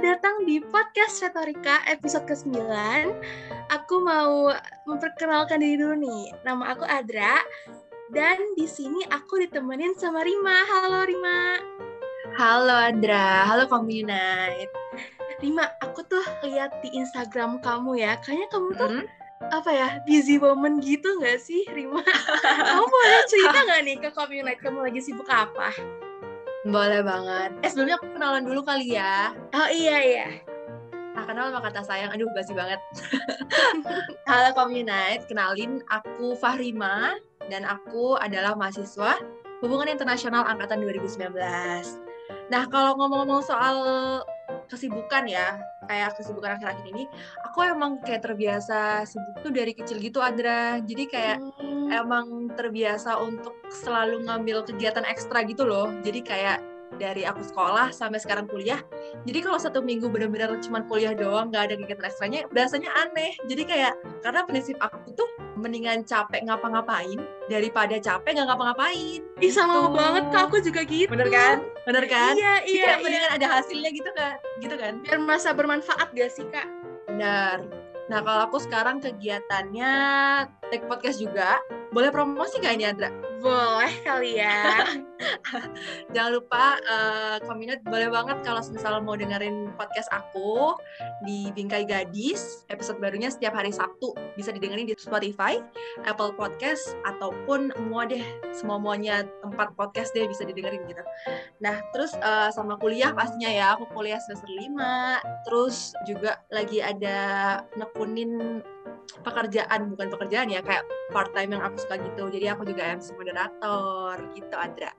selamat datang di podcast Retorika episode ke-9. Aku mau memperkenalkan diri dulu nih. Nama aku Adra dan di sini aku ditemenin sama Rima. Halo Rima. Halo Adra, halo Communite. Rima, aku tuh lihat di Instagram kamu ya. Kayaknya kamu tuh Hmm? apa ya busy woman gitu nggak sih Rima? kamu boleh cerita nggak nih ke Communite kamu lagi sibuk apa? Boleh banget. Eh sebelumnya aku kenalan dulu kali ya. Oh iya iya. Tak kenal sama kata sayang, aduh basi banget. halo Communite, kenalin aku Fahrima dan aku adalah mahasiswa Hubungan Internasional Angkatan 2019. Nah kalau ngomong-ngomong soal kesibukan ya, kayak kesibukan akhir-akhir ini, aku emang kayak terbiasa sibuk tuh dari kecil gitu Adra. Jadi kayak Hmm. emang terbiasa untuk selalu ngambil kegiatan ekstra gitu loh. Jadi kayak dari aku sekolah sampai sekarang kuliah. Jadi kalau satu minggu benar-benar cuma kuliah doang, nggak ada kegiatan ekstranya, rasanya aneh. Jadi kayak karena prinsip aku tuh mendingan capek ngapa-ngapain daripada capek nggak ngapa-ngapain. Ih sama Gitu. banget kak, aku juga gitu. Bener kan? Bener kan? Iya iya kayak iya. mendingan ada hasilnya gitu kan? Gitu kan? Biar merasa bermanfaat gak sih kak? Benar. Nah kalau aku sekarang kegiatannya take podcast juga. Boleh promosi nggak ini Andra? Boleh kali ya. Jangan lupa uh, Kominat boleh banget kalau misal mau dengerin podcast aku di Bingkai Gadis episode barunya setiap hari Sabtu bisa didengerin di Spotify, Apple Podcast ataupun semua deh semua muanya tempat podcast deh bisa didengerin gitu. Nah terus uh, sama kuliah pastinya ya aku kuliah semester 5 terus juga lagi ada nekunin pekerjaan bukan pekerjaan ya kayak part time yang aku suka gitu jadi aku juga MC moderator gitu Adra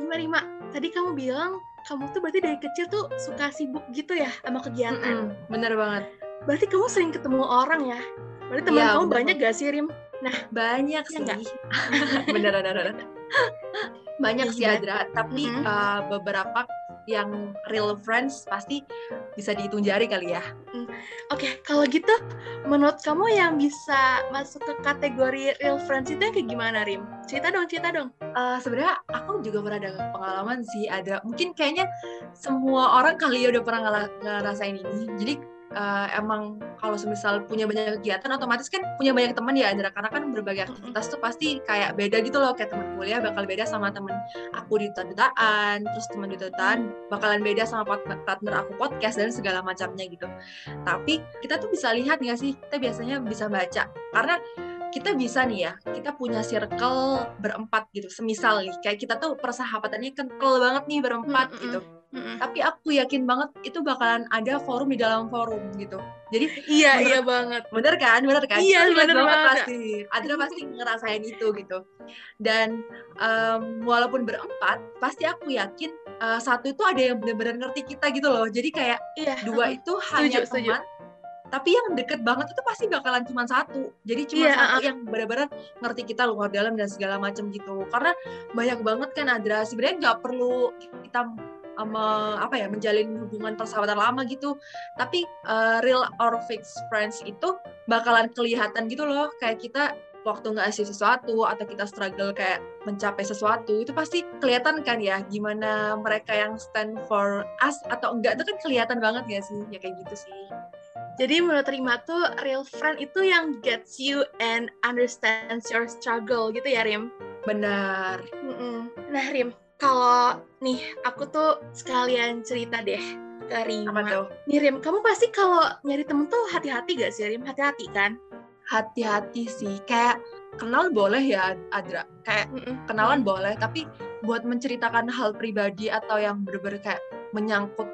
Rima, Rima, tadi kamu bilang kamu tuh berarti dari kecil tuh suka sibuk gitu ya sama kegiatan. Mm-mm, bener banget Berarti kamu sering ketemu orang ya? Berarti teman Iya, kamu bener. banyak gak sih, Rim? banyak Iya sih nggak? bener bener bener. banyak Iya, sih Adra tapi Mm-mm. uh, beberapa yang real friends pasti bisa dihitung jari kali ya Oke, kalau gitu menurut kamu yang bisa masuk ke kategori real friends itu yang kayak gimana, Rim? Cerita dong, cerita dong. Uh, sebenarnya aku juga pernah ada pengalaman sih ada mungkin kayaknya semua orang kali ya udah pernah ngera- ngerasain ini jadi uh, emang kalau semisal punya banyak kegiatan otomatis kan punya banyak teman ya Andra. Karena kan berbagai aktivitas tuh pasti kayak beda gitu loh. Kayak teman kuliah bakal beda sama temen aku di dutaan terus teman di dutaan bakalan beda sama part- partner aku podcast dan segala macamnya gitu. Tapi kita tuh bisa lihat nggak sih? Kita biasanya bisa baca. Karena kita bisa nih ya, kita punya circle berempat gitu. Semisal nih, kayak kita tuh persahabatannya kental banget nih berempat Mm-mm. gitu. Mm-mm. Tapi aku yakin banget itu bakalan ada forum di dalam forum gitu. Jadi Iya, Menurut- iya banget. bener kan, bener kan? Iya, relate bener banget. pasti. Adra pasti ngerasain itu gitu. Dan em, walaupun berempat, pasti aku yakin eh, satu itu ada yang bener-bener ngerti kita gitu loh. Jadi kayak Iya. dua itu hanya setuju. teman tapi yang deket banget itu pasti bakalan cuma satu jadi cuma Iya, satu yang benar-benar ngerti kita luar dalam dan segala macam gitu karena banyak banget kan Adra sebenarnya nggak perlu kita sama apa ya menjalin hubungan persahabatan lama gitu. Tapi uh, real or fixed friends itu bakalan kelihatan gitu loh. Kayak kita waktu nggak ngasih sesuatu atau kita struggle kayak mencapai sesuatu itu pasti kelihatan kan ya gimana mereka yang stand for us atau enggak itu kan kelihatan banget gak sih? Ya kayak gitu sih. Jadi menurut Rima tuh real friend itu yang gets you and understands your struggle gitu ya, Rim? benar. Mm-mm. Nah, Rim, kalau nih aku tuh sekalian cerita deh ke Rima. apa tuh Nih, Rim, kamu pasti kalau nyari temen tuh hati-hati gak sih, Rim? Hati-hati kan? hati-hati sih kayak kenal boleh ya Adra kayak Mm-mm. kenalan boleh tapi buat menceritakan hal pribadi atau yang bener-bener kayak menyangkut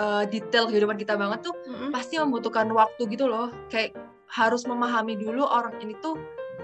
uh, detail kehidupan kita banget tuh Mm-mm. pasti membutuhkan waktu gitu loh kayak harus memahami dulu orang ini tuh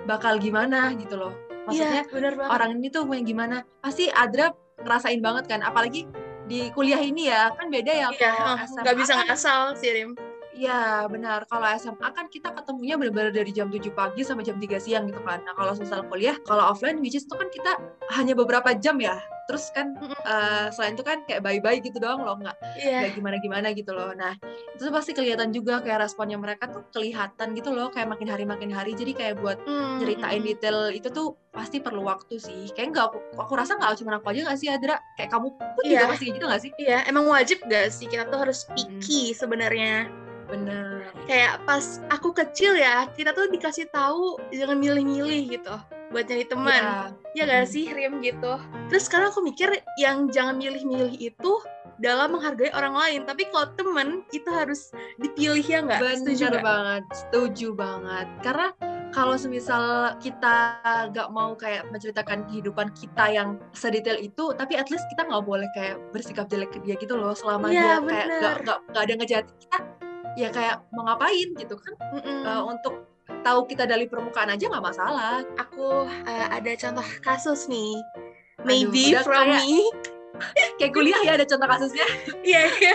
bakal gimana gitu loh maksudnya Iya, bener banget. orang ini tuh yang gimana pasti Adra ngerasain banget kan apalagi di kuliah ini ya kan beda ya Iya, nggak bisa kan, ngasal sih, Rim. Iya benar. Kalau SMA kan kita ketemunya benar-benar dari jam 7 pagi sampai jam 3 siang gitu kan. Nah kalau misal kuliah, kalau offline which is itu kan kita hanya beberapa jam ya. Terus kan uh, selain itu kan kayak bye bye gitu doang loh nggak Iya. nggak gimana gimana gitu loh nah itu tuh pasti kelihatan juga kayak responnya mereka tuh kelihatan gitu loh kayak makin hari makin hari jadi kayak buat Hmm, ceritain hmm. detail itu tuh pasti perlu waktu sih kayak nggak aku, aku rasa nggak cuma aku aja nggak sih Adra kayak kamu pun Iya. juga pasti gitu nggak sih Iya, emang wajib gak sih kita tuh harus picky sebenarnya. Bener Kayak pas aku kecil ya, kita tuh dikasih tahu jangan milih-milih gitu buat nyari teman. Ya gak Mm. sih, Rim gitu. Terus sekarang aku mikir yang jangan milih-milih itu dalam menghargai orang lain. Tapi kalau temen itu harus dipilih ya nggak? Setuju nggak? banget, setuju banget. Karena kalau semisal kita nggak mau kayak menceritakan kehidupan kita yang sedetail itu, tapi at least kita nggak boleh kayak bersikap jelek ke dia gitu loh. Selama Iya, dia kayak bener. nggak nggak ada ngejahatin kita, ya kayak mau ngapain gitu kan? Mm-mm. Eh, untuk tahu kita dari permukaan aja nggak masalah. aku uh, ada contoh kasus nih. Aduh, Maybe udah from kayak- me. Kayak kuliah ya ada contoh kasusnya. Iya, iya.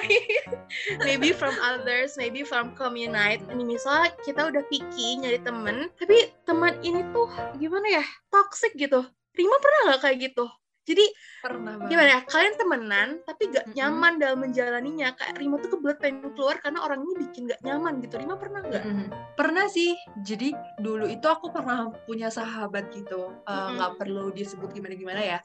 maybe from others, maybe from community. Ini misalnya kita udah picky nyari temen, tapi teman ini tuh gimana ya, toxic gitu. Rima pernah nggak kayak gitu? Jadi Pernah banget. gimana ya, kalian temenan tapi gak Mm-mm. nyaman dalam menjalaninya. Kayak Rima tuh kebelet pengen keluar karena orang ini bikin gak nyaman gitu. Rima pernah nggak? Mm-mm. Pernah sih. Jadi dulu itu aku pernah punya sahabat gitu. Eh. Nggak perlu disebut gimana-gimana ya.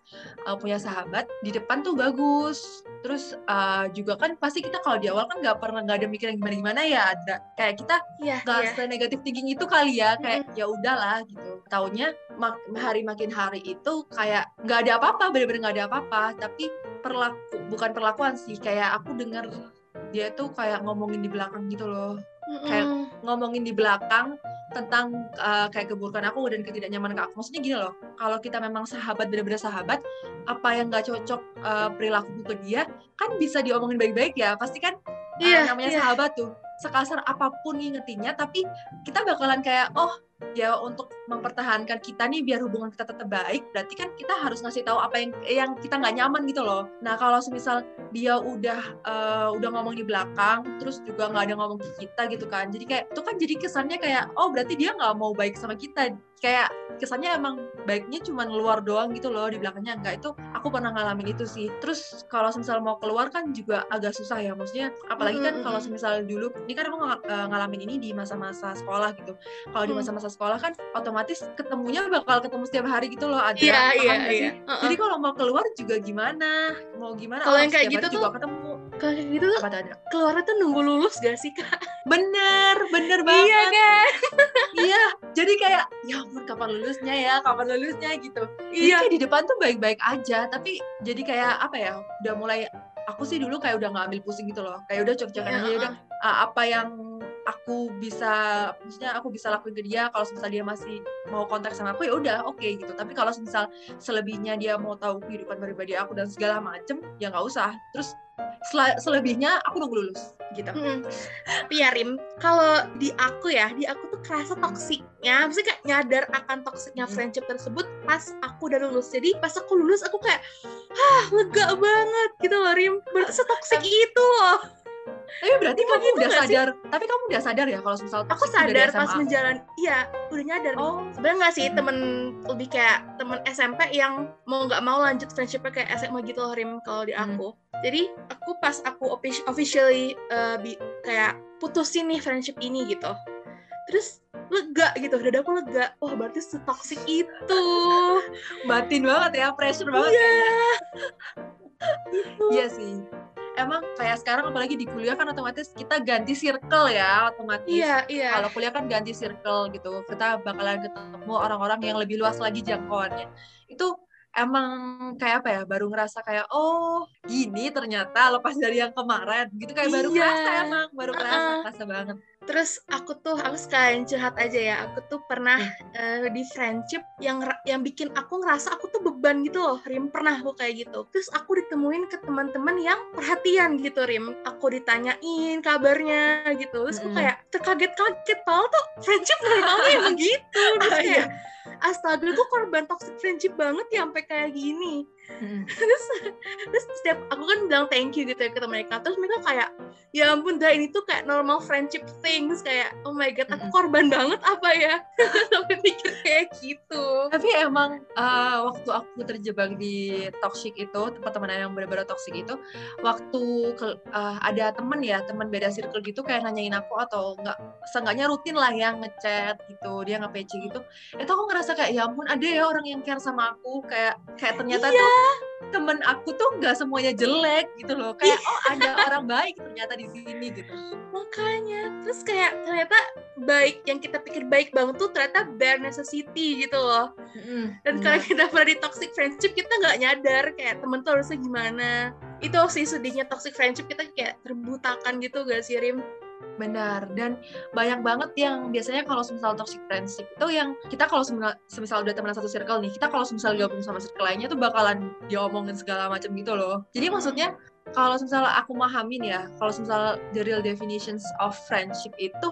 Eh, punya sahabat di depan tuh bagus. Terus eh, juga kan pasti kita kalau di awal kan nggak pernah nggak ada mikirin gimana-gimana ya. Ada kayak kita Iya, nggak iya. negatif thinking itu kali ya. Kayak ya udahlah gitu. Taunya mak- hari makin hari itu kayak nggak ada apa-apa, bener-bener nggak ada apa-apa. Tapi perlaku bukan perlakuan sih. Kayak aku dengar dia tuh kayak ngomongin di belakang gitu loh kayak Mm-mm. ngomongin di belakang tentang uh, kayak keburukan aku dan ketidaknyamanan ke aku. Maksudnya gini loh, kalau kita memang sahabat bener-bener sahabat, apa yang nggak cocok uh, perilaku ke dia kan bisa diomongin baik-baik ya. Pasti kan uh, Iya, namanya iya. sahabat tuh sekasar apa pun ngingetinnya, tapi kita bakalan kayak oh ya untuk mempertahankan kita nih biar hubungan kita tetap baik, berarti kan kita harus ngasih tahu apa yang yang kita nggak nyaman gitu loh. Nah kalau semisal dia udah uh, udah ngomong di belakang, terus juga nggak ada ngomong ke kita gitu kan, jadi kayak itu kan jadi kesannya kayak oh berarti dia nggak mau baik sama kita, kayak kesannya emang baiknya cuma luar doang gitu loh di belakangnya enggak itu aku pernah ngalamin itu sih. Terus kalau semisal mau keluar kan juga agak susah ya maksudnya apalagi kan kalau semisal dulu ini kan aku ng- eh, ngalamin ini di masa-masa sekolah gitu kalau di Hmm. masa-masa sekolah kan otomatis ketemunya bakal ketemu setiap hari gitu loh ada Iya, iya, nggak sih? iya. Uh-uh. jadi kalau mau keluar juga gimana mau gimana Kalau orang yang kayak gitu tuh- ketemu Kalau kayak gitu tuh keluarnya tuh nunggu lulus gak sih, Kak? bener bener banget Iya kan? iya jadi kayak ya ampun kapan lulusnya ya kapan lulusnya gitu Jadi Iya. kayak di depan tuh baik-baik aja, tapi jadi kayak apa ya? Udah mulai aku sih dulu kayak udah nggak ambil pusing gitu loh. Kayak udah cocok-cokan Iya, aja udah ah, apa yang aku bisa maksudnya aku bisa lakuin ke dia kalau misal dia masih mau kontak sama aku ya udah oke gitu. Tapi kalau misal selebihnya dia mau tahu kehidupan pribadi aku dan segala macem ya nggak usah. Terus sel- selebihnya aku nunggu lulus gitu. Mm. Tapi ya Rim, kalau di aku ya, di aku tuh kerasa toksiknya, maksudnya kayak nyadar akan toksiknya Hmm. friendship tersebut pas aku udah lulus. Jadi pas aku lulus aku kayak, ah lega banget gitu loh Rim. Berarti setoksik itu loh. Tapi berarti kamu gitu udah sih? sadar. Tapi kamu udah sadar ya kalau misal Aku sadar pas menjalan, iya udah nyadar. Oh, Sebenarnya nggak sih Hmm. temen lebih kayak temen SMP yang mau nggak mau lanjut friendshipnya kayak SMA gitu loh Rim kalau di Hmm. aku. Jadi aku pas aku offic- officially uh, bi- kayak putusin nih friendship ini gitu. Terus lega gitu, dada aku lega. Wah berarti setoksik itu. batin banget ya, pressure banget. Iya. Iya sih. Emang kayak sekarang apalagi di kuliah kan otomatis kita ganti circle ya otomatis. Iya, iya. Kalau kuliah kan ganti circle gitu. Kita bakalan ketemu orang-orang yang lebih luas lagi jangkauannya. Itu emang kayak apa ya? Baru ngerasa kayak oh gini ternyata lepas dari yang kemarin gitu kayak baru Iya. kerasa emang baru. Kerasa banget. Terus aku tuh, aku sekalian curhat aja ya. Aku tuh pernah eh, di friendship yang yang bikin aku ngerasa aku tuh beban gitu loh, Rim. Pernah aku kayak gitu. Terus aku ditemuin ke teman-teman yang perhatian gitu, Rim. Aku ditanyain kabarnya gitu. Terus aku kayak terkaget-kaget. Padahal tuh friendship dari awal emang gitu. Terus Ah, iya. kayak, astaga, gue korban toxic friendship banget ya sampai kayak gini. hmm. terus terus setiap aku kan bilang thank you gitu ya ke mereka terus mereka kayak ya ampun dah ini tuh kayak normal friendship things kayak oh my god aku korban banget apa ya sampai pikir kayak gitu tapi emang uh, waktu aku terjebak di toxic itu tempat teman yang benar-benar toxic itu waktu ke, uh, ada temen ya teman beda circle gitu kayak nanyain aku atau enggak seenggaknya rutin lah yang ngechat gitu dia nge PC gitu itu aku ngerasa kayak ya ampun ada ya orang yang care sama aku kayak kayak ternyata iya. tuh temen aku tuh nggak semuanya jelek gitu loh kayak iya. oh ada orang baik ternyata di sini gitu makanya terus kayak ternyata baik yang kita pikir baik banget tuh ternyata bare necessity gitu loh mm-hmm. dan kalau kita pernah di toxic friendship kita nggak nyadar kayak temen tuh harusnya gimana itu sih sedihnya toxic friendship kita kayak terbutakan gitu gak sih Rim Benar, dan banyak banget yang biasanya kalau semisal toxic friendship itu yang kita kalau semisal udah teman satu circle nih, kita kalau semisal gabung sama circle lainnya tuh bakalan diomongin segala macam gitu loh. Jadi maksudnya kalau misalnya aku mahamin ya, kalau misalnya the real definitions of friendship itu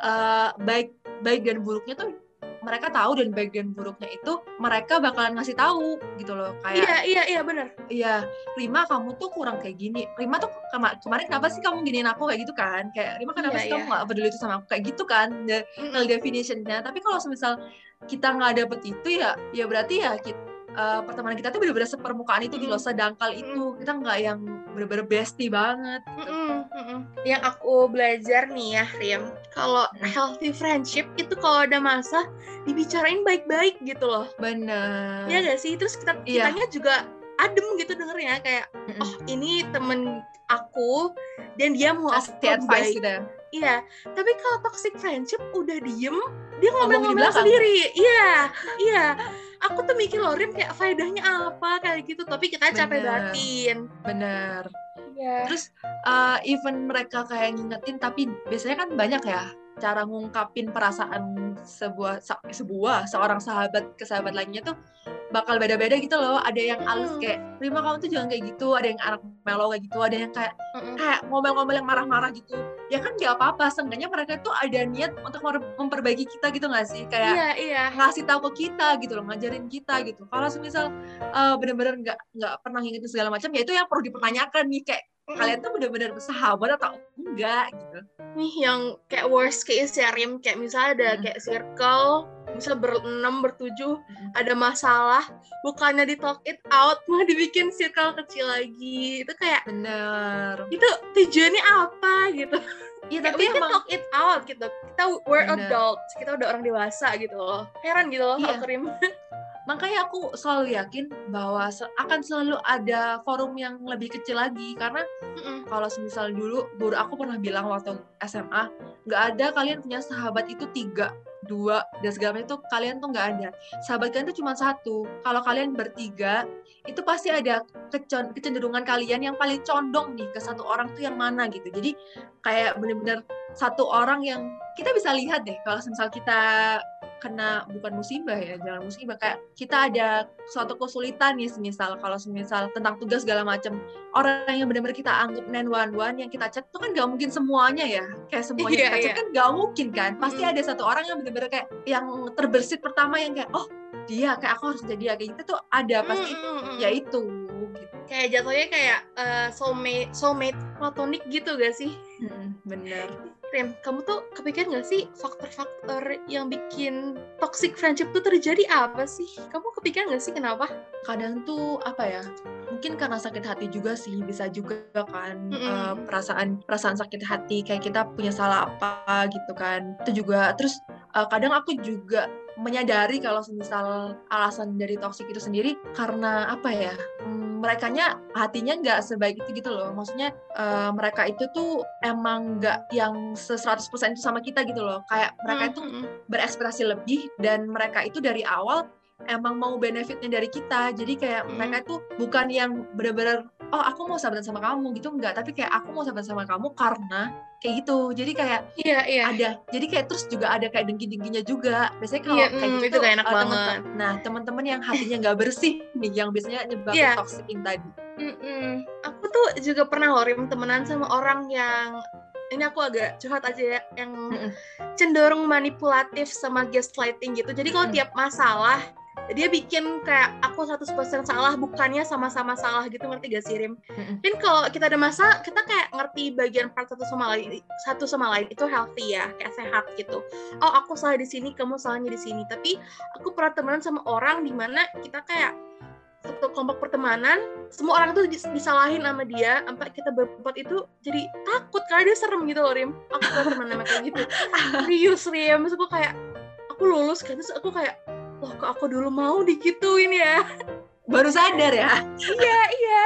uh, baik baik dan buruknya tuh mereka tahu dan bagian buruknya itu mereka bakalan ngasih tahu gitu loh kayak iya iya iya benar iya Rima kamu tuh kurang kayak gini Rima tuh kema kemarin kenapa sih kamu giniin aku kayak gitu kan kayak Rima kenapa iya, sih iya. kamu gak peduli itu sama aku kayak gitu kan the mm -hmm. definitionnya tapi kalau misal kita nggak dapet itu ya ya berarti ya kita uh, pertemanan kita tuh bener-bener sepermukaan itu mm. gitu loh sedangkal mm. itu kita nggak yang bener-bener bestie banget gitu. mm -mm, mm -mm. yang aku belajar nih ya Rim kalau mm. healthy friendship itu kalau ada masa dibicarain baik-baik gitu loh. Bener. Ya gak sih? Terus kita yeah. kitanya juga adem gitu dengernya kayak mm -mm. oh ini temen aku dan dia mau kasih advice gitu ya? Iya tapi kalau toxic friendship udah diem dia ngomong-ngomong sendiri. Iya iya. Aku tuh mikir loh Rim kayak faedahnya apa kayak gitu. Tapi kita capek batin. Bener yeah. terus uh, even mereka kayak ngingetin tapi biasanya kan banyak ya cara ngungkapin perasaan sebuah sebuah seorang sahabat ke sahabat lainnya tuh bakal beda-beda gitu loh. Ada yang halus kayak Rima kamu tuh jangan kayak gitu. Ada yang anak melo kayak gitu. Ada yang kayak kayak ngomel-ngomel yang marah-marah gitu ya kan gak apa-apa seenggaknya mereka tuh ada niat untuk memperbaiki kita gitu gak sih kayak iya, iya. ngasih tahu ke kita gitu loh ngajarin kita gitu kalau semisal uh, bener-bener nggak nggak pernah ngingetin segala macam ya itu yang perlu dipertanyakan nih kayak kalian tuh bener-bener sahabat atau enggak gitu. Nih yang kayak worst case ya Rim. Kayak misalnya ada kayak circle bisa berenam bertujuh ada masalah bukannya di talk it out mah dibikin circle kecil lagi. Itu kayak bener. itu tujuannya apa gitu ya tapi kita talk it out gitu kita we're bener. adults kita udah orang dewasa gitu loh heran gitu loh iya. Rim makanya aku selalu yakin bahwa akan selalu ada forum yang lebih kecil lagi karena mm-mm. kalau semisal dulu guru aku pernah bilang waktu SMA nggak ada kalian punya sahabat itu tiga dua dan segala macam itu kalian tuh nggak ada. Sahabat kalian tuh cuma satu. Kalau kalian bertiga itu pasti ada kecenderungan kalian yang paling condong nih ke satu orang tuh yang mana gitu. Jadi kayak bener-bener satu orang yang kita bisa lihat deh. Kalau misal kita kena bukan musibah ya jangan musibah kayak kita ada suatu kesulitan nih misal kalau misal tentang tugas segala macam orang yang benar-benar kita anggap one one yang kita chat itu kan gak mungkin semuanya ya kayak semuanya yeah, kita chat yeah. kan gak mungkin kan pasti mm. ada satu orang yang benar-benar kayak yang terbersit pertama yang kayak oh dia kayak aku harus jadi kayak gitu tuh ada pasti mm, mm, ya itu gitu. kayak jatuhnya kayak uh, soulmate soulmate platonik gitu gak sih hmm, bener Rim, kamu tuh kepikiran gak sih faktor-faktor yang bikin toxic friendship tuh terjadi apa sih? Kamu kepikiran gak sih kenapa? Kadang tuh apa ya? Mungkin karena sakit hati juga sih, bisa juga kan mm -hmm. uh, perasaan perasaan sakit hati kayak kita punya salah apa gitu kan. Itu juga terus uh, kadang aku juga menyadari kalau misal alasan dari toxic itu sendiri karena apa ya? Hmm, mereka nya hatinya nggak sebaik itu gitu loh maksudnya uh, mereka itu tuh emang nggak yang se 100% itu sama kita gitu loh kayak mereka itu mm-hmm. berekspresi lebih dan mereka itu dari awal emang mau benefitnya dari kita jadi kayak mm. mereka itu bukan yang benar-benar oh aku mau sahabatan sama kamu gitu enggak tapi kayak aku mau sahabatan sama kamu karena kayak gitu jadi kayak iya iya ada jadi kayak terus juga ada kayak dengki-dengkinya juga biasanya kalau iya, kayak mm, gitu itu gak enak uh, banget temen, nah teman-teman yang hatinya nggak bersih nih yang biasanya nyebabin yeah. toxic tadi mm -mm. aku tuh juga pernah lorim temenan sama orang yang ini aku agak curhat aja ya yang mm -mm. cenderung manipulatif sama gaslighting gitu jadi kalau mm -mm. tiap masalah dia bikin kayak aku 100% salah bukannya sama-sama salah gitu ngerti gak sih Rim? Kan kalau kita ada masa kita kayak ngerti bagian part satu sama lain satu sama lain itu healthy ya kayak sehat gitu. Oh aku salah di sini kamu salahnya di sini. Tapi aku pernah temenan sama orang di mana kita kayak satu kelompok pertemanan semua orang tuh disalahin sama dia sampai kita berempat itu jadi takut karena dia serem gitu loh Rim. Aku pernah temenan sama kayak gitu. Serius Rim. Terus aku kayak aku lulus kan terus aku kayak loh kok aku dulu mau digituin ya? Baru sadar ya? Iya iya.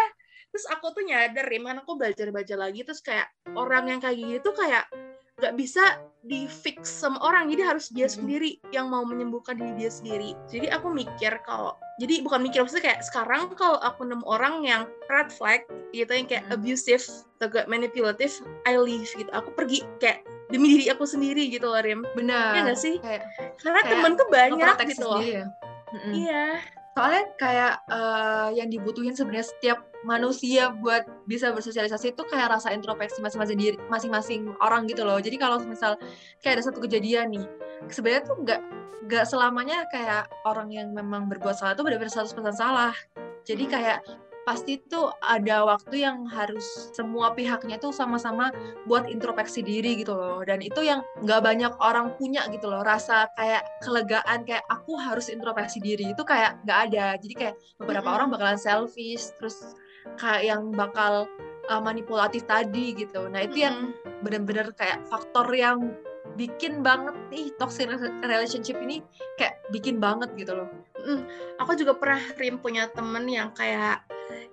Terus aku tuh nyadar ya mana aku belajar baca lagi. Terus kayak orang yang kayak gitu kayak nggak bisa di fix sama orang. Jadi harus dia sendiri yang mau menyembuhkan diri dia sendiri. Jadi aku mikir kalau jadi bukan mikir maksudnya kayak sekarang kalau aku nemu orang yang red flag gitu yang kayak abusive atau kayak manipulative I leave gitu. Aku pergi kayak demi diri aku sendiri gitu loh Rim. Benar. Ya gak sih? Kayak, karena kayak temenku banyak gitu loh. ya? iya. Soalnya kayak uh, yang dibutuhin sebenarnya setiap manusia buat bisa bersosialisasi itu kayak rasa introspeksi masing-masing diri masing-masing orang gitu loh. Jadi kalau misal kayak ada satu kejadian nih sebenarnya tuh nggak nggak selamanya kayak orang yang memang berbuat salah itu benar-benar 100% salah. Jadi kayak pasti tuh ada waktu yang harus semua pihaknya tuh sama-sama buat introspeksi diri gitu loh dan itu yang nggak banyak orang punya gitu loh rasa kayak kelegaan kayak aku harus introspeksi diri itu kayak nggak ada jadi kayak beberapa mm -hmm. orang bakalan selfish terus kayak yang bakal uh, manipulatif tadi gitu nah itu mm -hmm. yang benar-benar kayak faktor yang bikin banget nih toxic relationship ini kayak bikin banget gitu loh. Mm, aku juga pernah Rim punya temen yang kayak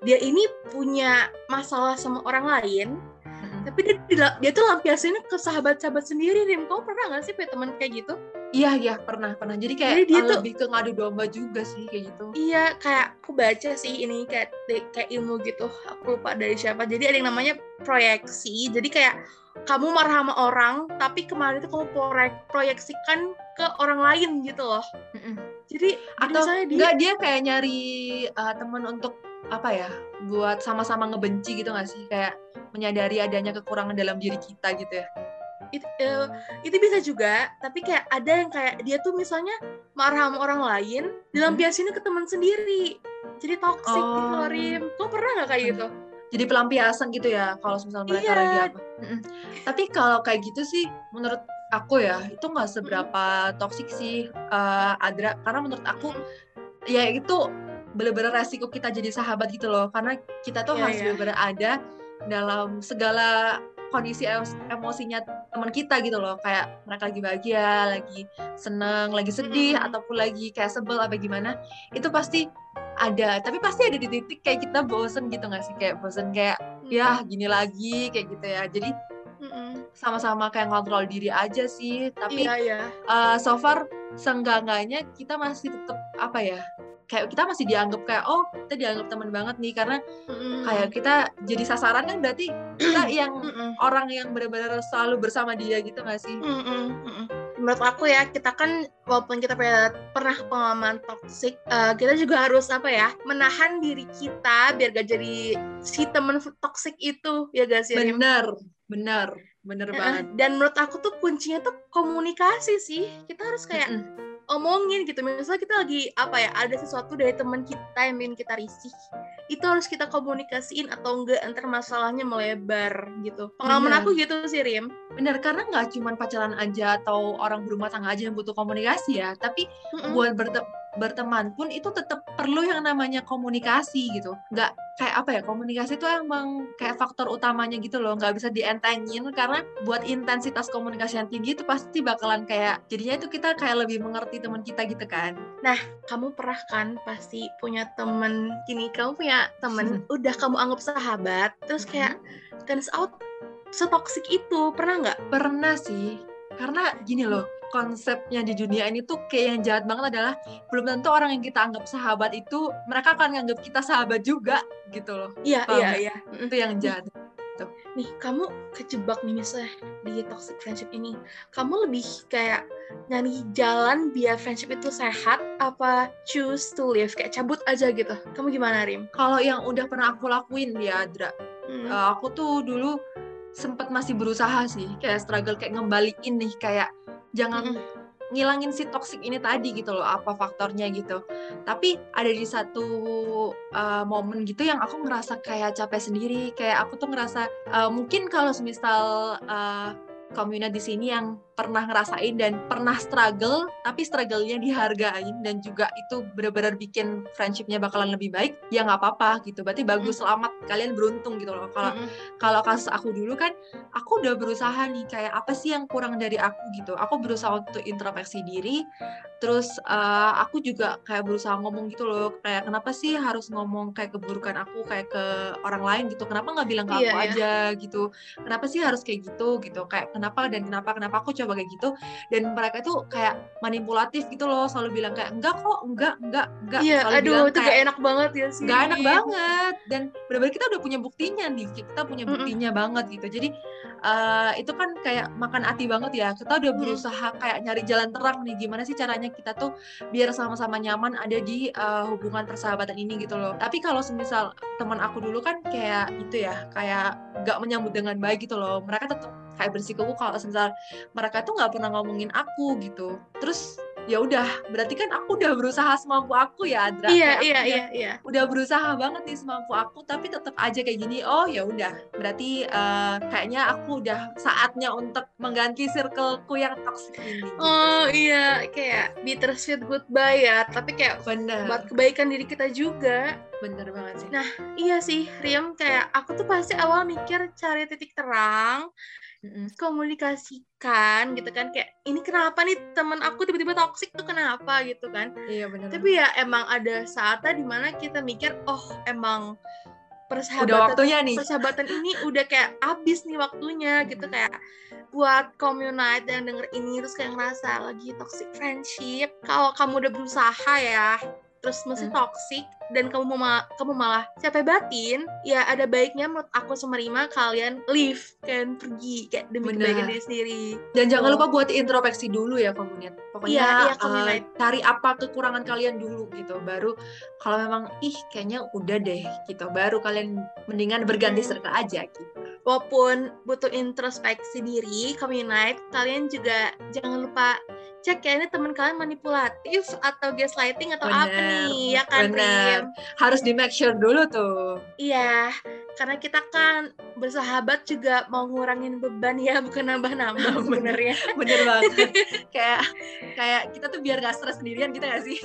dia ini punya masalah sama orang lain hmm. tapi dia, dia dia tuh lampiasinnya ke sahabat-sahabat sendiri Rim kamu pernah nggak sih punya teman kayak gitu Iya iya pernah pernah. Jadi kayak Jadi dia tuh, lebih ke ngadu domba juga sih kayak gitu. Iya kayak aku baca sih ini kayak kayak ilmu gitu. Aku lupa dari siapa. Jadi ada yang namanya proyeksi. Jadi kayak kamu marah sama orang, tapi kemarin itu kamu proyek proyeksikan ke orang lain gitu loh. Mm -mm. Jadi atau dia, enggak dia kayak nyari uh, teman untuk apa ya buat sama-sama ngebenci gitu gak sih? Kayak menyadari adanya kekurangan dalam diri kita gitu ya? Itu, uh, itu bisa juga tapi kayak ada yang kayak dia tuh misalnya marah sama orang lain dilampiasinnya ke teman sendiri. Jadi toxic oh. gitu loh Rim pernah nggak kayak gitu? Jadi pelampiasan gitu ya kalau misalnya mereka iya. lagi apa tapi kalau kayak gitu sih menurut aku ya itu nggak seberapa toxic sih uh, Adra. Karena menurut aku ya itu bener-bener resiko kita jadi sahabat gitu loh karena kita tuh yeah, harus yeah. bener-bener ada dalam segala kondisi emosinya teman kita gitu loh kayak mereka lagi bahagia lagi seneng lagi sedih mm-hmm. ataupun lagi kayak sebel apa gimana itu pasti ada tapi pasti ada di titik kayak kita bosen gitu gak sih kayak bosen kayak mm-hmm. ya gini lagi kayak gitu ya jadi sama-sama kayak ngontrol diri aja sih tapi iya, iya. Uh, so far seenggak-enggaknya kita masih tetap apa ya kayak kita masih dianggap kayak oh kita dianggap teman banget nih karena mm. kayak kita jadi sasaran kan berarti kita yang orang yang benar-benar selalu bersama dia gitu gak sih? Menurut aku ya kita kan walaupun kita pernah pengalaman toxic, uh, kita juga harus apa ya menahan diri kita biar gak jadi si temen toxic itu ya gak sih? Bener, bener, bener uh, banget. Dan menurut aku tuh kuncinya tuh komunikasi sih. Kita harus kayak mm -mm omongin gitu misalnya kita lagi apa ya ada sesuatu dari teman kita yang bikin kita risih itu harus kita komunikasiin atau enggak antar masalahnya melebar gitu pengalaman bener. aku gitu sih Rim bener karena nggak cuma pacaran aja atau orang berumah tangga aja yang butuh komunikasi ya tapi mm -mm. buat berteman pun itu tetap perlu yang namanya komunikasi gitu nggak kayak apa ya komunikasi itu emang kayak faktor utamanya gitu loh nggak bisa dientengin karena buat intensitas komunikasi yang tinggi itu pasti bakalan kayak jadinya itu kita kayak lebih mengerti teman kita gitu kan nah kamu pernah kan pasti punya temen gini kamu punya temen hmm. udah kamu anggap sahabat terus kayak hmm. turns out setoksik itu pernah nggak pernah sih karena gini loh konsepnya di dunia ini tuh kayak yang jahat banget adalah belum tentu orang yang kita anggap sahabat itu mereka akan nganggap kita sahabat juga gitu loh. Iya iya iya. Itu yang jahat. Tuh. Nih kamu kejebak nih misalnya di toxic friendship ini, kamu lebih kayak nyari jalan biar friendship itu sehat apa choose to live kayak cabut aja gitu. Kamu gimana Rim? Kalau yang udah pernah aku lakuin ya Adra, hmm. uh, aku tuh dulu sempat masih berusaha sih kayak struggle kayak ngembaliin nih kayak jangan mm ngilangin si toxic ini tadi gitu loh apa faktornya gitu. Tapi ada di satu uh, momen gitu yang aku ngerasa kayak capek sendiri. Kayak aku tuh ngerasa uh, mungkin kalau semisal uh, community di sini yang pernah ngerasain dan pernah struggle tapi struggle-nya dihargain dan juga itu benar-benar bikin friendship-nya bakalan lebih baik ya nggak apa-apa gitu. Berarti bagus selamat kalian beruntung gitu loh. Kalau mm-hmm. kalau kasus aku dulu kan aku udah berusaha nih kayak apa sih yang kurang dari aku gitu. Aku berusaha untuk introspeksi diri terus uh, aku juga kayak berusaha ngomong gitu loh kayak kenapa sih harus ngomong kayak keburukan aku kayak ke orang lain gitu? Kenapa nggak bilang ke iya, aku iya, aja gitu? Kenapa sih harus kayak gitu gitu? Kayak kenapa dan kenapa kenapa aku coba kayak gitu. Dan mereka tuh kayak manipulatif gitu loh selalu bilang kayak enggak kok enggak enggak enggak. Iya selalu aduh itu kayak, gak enak banget ya sih. gak enak banget. Dan benar-benar kita udah punya buktinya nih kita punya buktinya mm -mm. banget gitu. Jadi uh, itu kan kayak makan hati banget ya. Kita udah berusaha kayak nyari jalan terang nih gimana sih caranya kita tuh biar sama-sama nyaman ada di uh, hubungan persahabatan ini gitu loh. Tapi kalau semisal teman aku dulu kan kayak itu ya kayak gak menyambut dengan baik gitu loh. Mereka tetap kayak bersikuku kalau misal mereka tuh nggak pernah ngomongin aku gitu. Terus ya udah berarti kan aku udah berusaha semampu aku ya Adra iya iya iya iya. udah berusaha banget nih semampu aku tapi tetap aja kayak gini oh ya udah. Berarti uh, kayaknya aku udah saatnya untuk mengganti circleku yang toxic ini gitu. oh iya. Kayak bittersweet goodbye ya tapi kayak bener. buat kebaikan diri kita juga. Bener banget sih. Nah iya sih Riam kayak aku tuh pasti awal mikir cari titik terang komunikasikan gitu kan kayak ini kenapa nih teman aku tiba-tiba toksik tuh kenapa? gitu kan. Iya benar tapi ya emang ada saatnya di mana kita mikir oh emang persahabatan udah waktunya nih. persahabatan ini udah kayak abis nih waktunya gitu kayak buat community yang denger ini terus kayak ngerasa lagi toxic friendship. Kalau kamu udah berusaha ya terus masih hmm. toxic dan kamu mau kamu malah capek batin ya ada baiknya menurut aku sama Rima kalian leave kan pergi kayak demi Bener. kebaikan diri sendiri dan jangan lupa buat introspeksi dulu ya komunitas pokoknya iya, iya, uh, cari apa kekurangan kalian dulu gitu baru kalau memang ih kayaknya udah deh gitu baru kalian mendingan berganti hmm. circle aja gitu walaupun butuh introspeksi diri community kalian juga jangan lupa cek ya ini teman kalian manipulatif atau gaslighting atau bener, apa nih ya kan bener. harus di make sure dulu tuh iya karena kita kan bersahabat juga mau ngurangin beban ya bukan nambah-nambah bener ya bener banget kayak kayak kita tuh biar gak stres sendirian gitu gak sih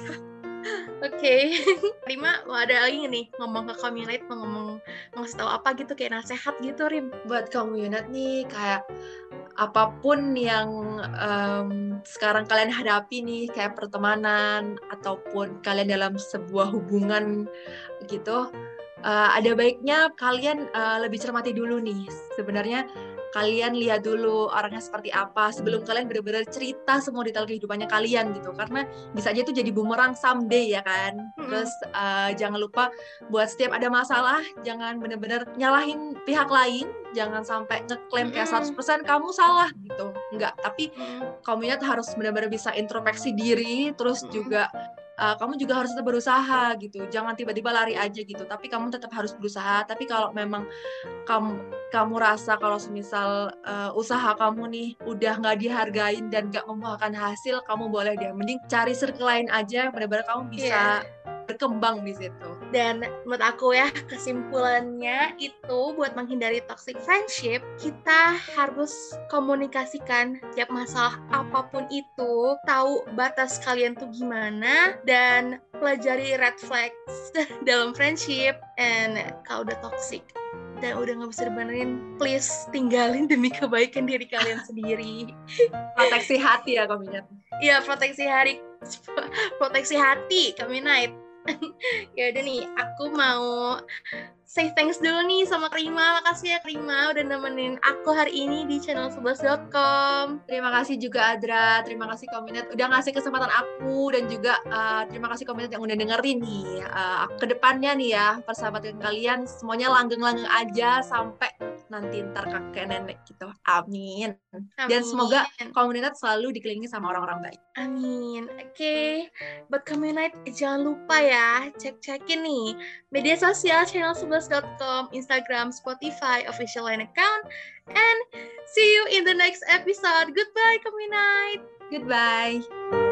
Oke, okay. Rima mau ada lagi nih ngomong ke community, mau ngomong ngasih tahu apa gitu kayak nasehat gitu Rim. Buat community nih kayak apa pun yang um, sekarang kalian hadapi nih kayak pertemanan ataupun kalian dalam sebuah hubungan gitu, uh, ada baiknya kalian uh, lebih cermati dulu nih. Sebenarnya kalian lihat dulu orangnya seperti apa sebelum kalian benar-benar cerita semua detail kehidupannya kalian gitu. Karena bisa aja itu jadi bumerang someday ya kan. Terus uh, jangan lupa buat setiap ada masalah jangan benar-benar nyalahin pihak lain jangan sampai ngeklaim kayak 100% kamu salah gitu. Enggak tapi kamu harus benar-benar bisa introspeksi diri terus juga uh, kamu juga harus tetap berusaha gitu. Jangan tiba-tiba lari aja gitu. Tapi kamu tetap harus berusaha. Tapi kalau memang kamu kamu rasa kalau semisal uh, usaha kamu nih udah nggak dihargain dan nggak membuahkan hasil kamu boleh deh. Mending cari circle lain aja benar-benar kamu bisa yeah berkembang di situ. Dan menurut aku ya kesimpulannya itu buat menghindari toxic friendship kita harus komunikasikan tiap masalah apa pun itu, tahu batas kalian tuh gimana dan pelajari red flags dalam friendship and kalau udah toxic dan udah nggak bisa dibenerin, please tinggalin demi kebaikan diri kalian sendiri. proteksi hati ya, Kaminat. Iya, proteksi hari, proteksi hati, Kaminat. ya udah nih, aku mau say thanks dulu nih sama Krima. Makasih ya Krima udah nemenin aku hari ini di channel 11.com. Terima kasih juga Adra, terima kasih Kominet udah ngasih kesempatan aku dan juga uh, terima kasih Kominet yang udah dengerin nih. Uh, ke depannya nih ya, persahabatan kalian semuanya langgeng-langgeng aja sampai nanti ntar kakek nenek gitu. Amin. Amin. Dan semoga komunitas selalu dikelilingi sama orang-orang baik. Amin. Oke, okay. buat komunitas jangan lupa ya cek-cekin nih media sosial channel 11.com, Instagram, Spotify, official line account, and see you in the the next episode. Goodbye, Communite. Goodbye.